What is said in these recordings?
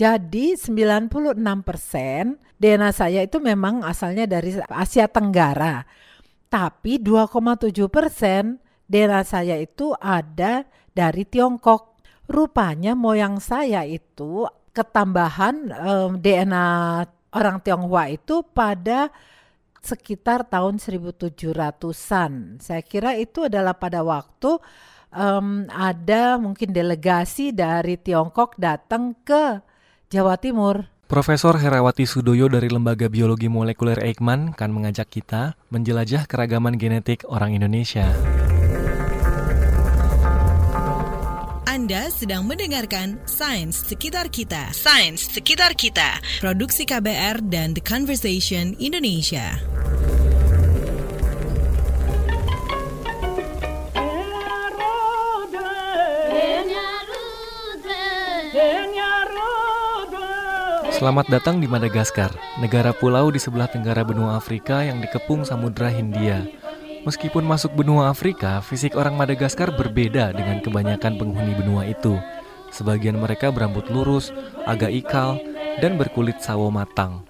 Jadi 96% DNA saya itu memang asalnya dari Asia Tenggara. Tapi 2,7% DNA saya itu ada dari Tiongkok. Rupanya moyang saya itu ketambahan um, DNA orang Tionghoa itu pada sekitar tahun 1700-an. Saya kira itu adalah pada waktu um, ada mungkin delegasi dari Tiongkok datang ke Jawa Timur. Profesor Herawati Sudoyo dari Lembaga Biologi Molekuler Eijkman kan mengajak kita menjelajah keragaman genetik orang Indonesia. Anda sedang mendengarkan Sains Sekitar Kita. Sains Sekitar Kita. Produksi KBR dan The Conversation Indonesia. Selamat datang di Madagaskar, negara pulau di sebelah tenggara benua Afrika yang dikepung Samudra Hindia. Meskipun masuk benua Afrika, fisik orang Madagaskar berbeda dengan kebanyakan penghuni benua itu. Sebagian mereka berambut lurus, agak ikal, dan berkulit sawo matang.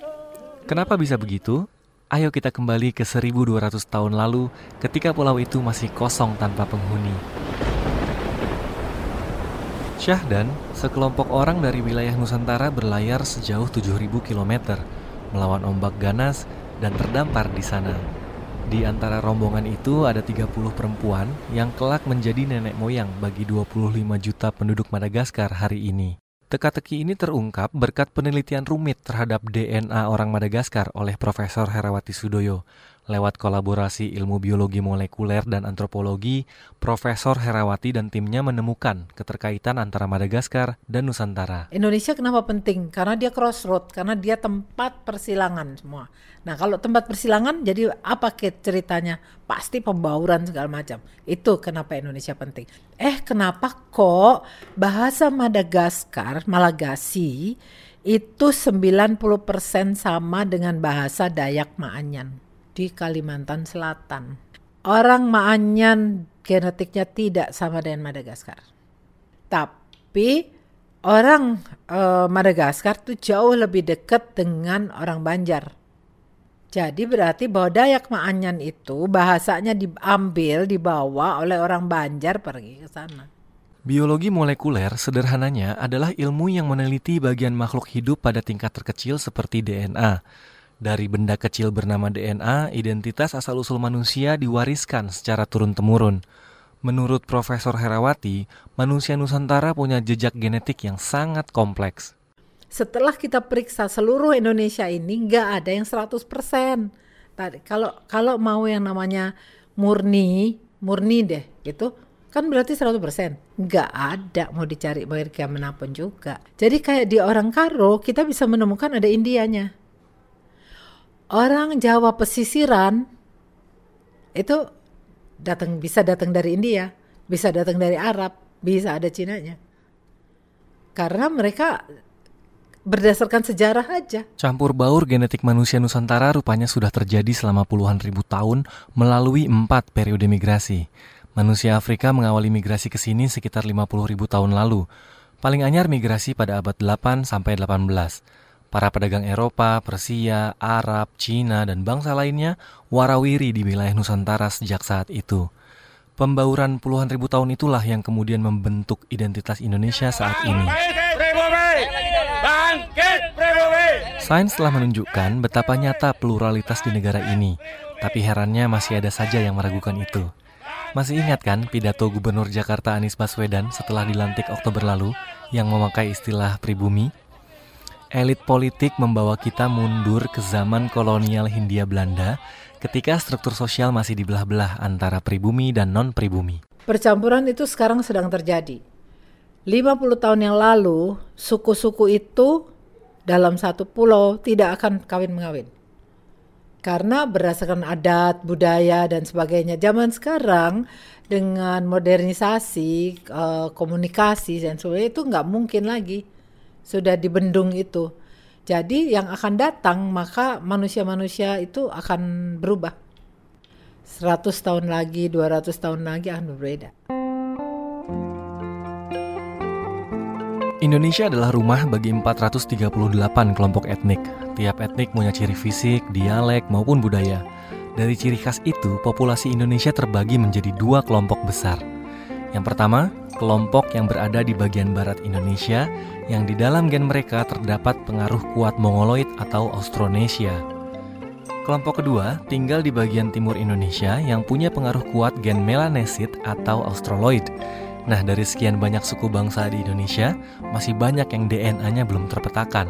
Kenapa bisa begitu? Ayo kita kembali ke 1200 tahun lalu ketika pulau itu masih kosong tanpa penghuni. Syahdan, sekelompok orang dari wilayah Nusantara berlayar sejauh 7.000 km, melawan ombak ganas dan terdampar di sana. Di antara rombongan itu ada 30 perempuan yang kelak menjadi nenek moyang bagi 25 juta penduduk Madagaskar hari ini. Teka-teki ini terungkap berkat penelitian rumit terhadap DNA orang Madagaskar oleh Profesor Herawati Sudoyo, Lewat kolaborasi ilmu biologi molekuler dan antropologi, Profesor Herawati dan timnya menemukan keterkaitan antara Madagaskar dan Nusantara. Indonesia kenapa penting? Karena dia crossroad, karena dia tempat persilangan semua. Nah kalau tempat persilangan jadi apa ceritanya? Pasti pembauran segala macam. Itu kenapa Indonesia penting. Eh kenapa kok bahasa Madagaskar, Malagasi, itu 90% sama dengan bahasa Dayak Maanyan di Kalimantan Selatan. Orang Maanyan genetiknya tidak sama dengan Madagaskar. Tapi orang uh, Madagaskar itu jauh lebih dekat dengan orang Banjar. Jadi berarti bahwa Dayak Maanyan itu bahasanya diambil, dibawa oleh orang Banjar pergi ke sana. Biologi molekuler sederhananya adalah ilmu yang meneliti bagian makhluk hidup pada tingkat terkecil seperti DNA. Dari benda kecil bernama DNA, identitas asal-usul manusia diwariskan secara turun-temurun. Menurut Profesor Herawati, manusia Nusantara punya jejak genetik yang sangat kompleks. Setelah kita periksa seluruh Indonesia ini, nggak ada yang 100%. Tadi, kalau kalau mau yang namanya murni, murni deh, gitu, kan berarti 100%. Nggak ada mau dicari bagaimana pun juga. Jadi kayak di orang Karo, kita bisa menemukan ada Indianya orang Jawa pesisiran itu datang bisa datang dari India, bisa datang dari Arab, bisa ada Cina-nya. Karena mereka berdasarkan sejarah aja. Campur baur genetik manusia Nusantara rupanya sudah terjadi selama puluhan ribu tahun melalui empat periode migrasi. Manusia Afrika mengawali migrasi ke sini sekitar 50 ribu tahun lalu. Paling anyar migrasi pada abad 8 sampai 18. Para pedagang Eropa, Persia, Arab, Cina, dan bangsa lainnya warawiri di wilayah Nusantara sejak saat itu. Pembauran puluhan ribu tahun itulah yang kemudian membentuk identitas Indonesia saat ini. Sains telah menunjukkan betapa nyata pluralitas di negara ini, tapi herannya masih ada saja yang meragukan itu. Masih ingat kan pidato Gubernur Jakarta Anies Baswedan setelah dilantik Oktober lalu yang memakai istilah pribumi? Elit politik membawa kita mundur ke zaman kolonial Hindia Belanda ketika struktur sosial masih dibelah-belah antara pribumi dan non-pribumi. Percampuran itu sekarang sedang terjadi. 50 tahun yang lalu, suku-suku itu dalam satu pulau tidak akan kawin-mengawin. Karena berdasarkan adat, budaya, dan sebagainya. Zaman sekarang dengan modernisasi, eh, komunikasi, dan sebagainya itu nggak mungkin lagi sudah dibendung itu. Jadi yang akan datang maka manusia-manusia itu akan berubah. 100 tahun lagi, 200 tahun lagi akan berbeda. Indonesia adalah rumah bagi 438 kelompok etnik. Tiap etnik punya ciri fisik, dialek, maupun budaya. Dari ciri khas itu, populasi Indonesia terbagi menjadi dua kelompok besar. Yang pertama, kelompok yang berada di bagian barat Indonesia, yang di dalam gen mereka terdapat pengaruh kuat Mongoloid atau Austronesia. Kelompok kedua tinggal di bagian timur Indonesia yang punya pengaruh kuat gen Melanesid atau Australoid Nah, dari sekian banyak suku bangsa di Indonesia, masih banyak yang DNA-nya belum terpetakan.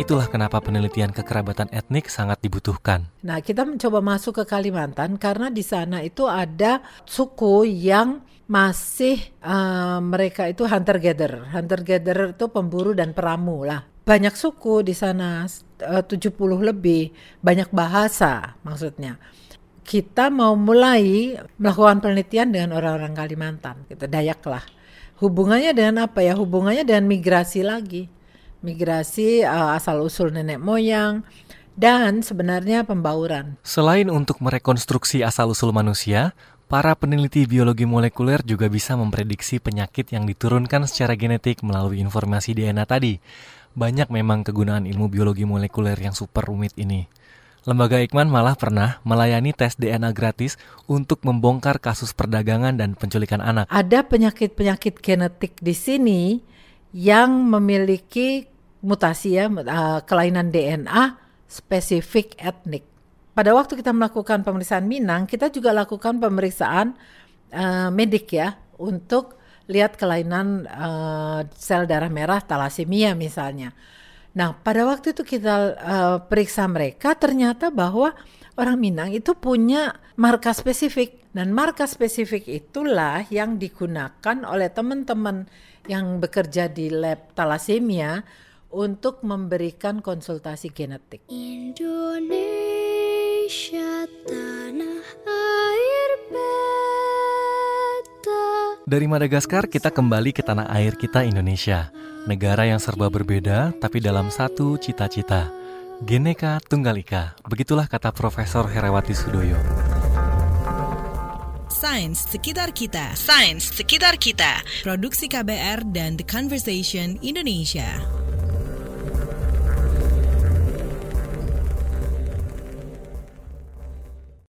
Itulah kenapa penelitian kekerabatan etnik sangat dibutuhkan. Nah, kita mencoba masuk ke Kalimantan karena di sana itu ada suku yang masih uh, mereka itu hunter gatherer. Hunter gatherer itu pemburu dan peramu lah. Banyak suku di sana, uh, 70 lebih, banyak bahasa maksudnya kita mau mulai melakukan penelitian dengan orang-orang Kalimantan, kita Dayak lah. Hubungannya dengan apa ya? Hubungannya dengan migrasi lagi, migrasi uh, asal usul nenek moyang dan sebenarnya pembauran. Selain untuk merekonstruksi asal usul manusia, para peneliti biologi molekuler juga bisa memprediksi penyakit yang diturunkan secara genetik melalui informasi DNA tadi. Banyak memang kegunaan ilmu biologi molekuler yang super rumit ini. Lembaga Ikman malah pernah melayani tes DNA gratis untuk membongkar kasus perdagangan dan penculikan anak. Ada penyakit-penyakit genetik di sini yang memiliki mutasi ya, uh, kelainan DNA spesifik etnik. Pada waktu kita melakukan pemeriksaan Minang, kita juga lakukan pemeriksaan uh, medik ya untuk lihat kelainan uh, sel darah merah talasemia misalnya. Nah, pada waktu itu kita uh, periksa mereka, ternyata bahwa orang Minang itu punya marka spesifik. Dan marka spesifik itulah yang digunakan oleh teman-teman yang bekerja di lab talasemia untuk memberikan konsultasi genetik. Indonesia tanah air beta. Dari Madagaskar kita kembali ke tanah air kita Indonesia. Negara yang serba berbeda, tapi dalam satu cita-cita. Geneka Tunggal Ika. Begitulah kata Profesor Herawati Sudoyo. Sains sekitar kita. Sains sekitar kita. Produksi KBR dan The Conversation Indonesia.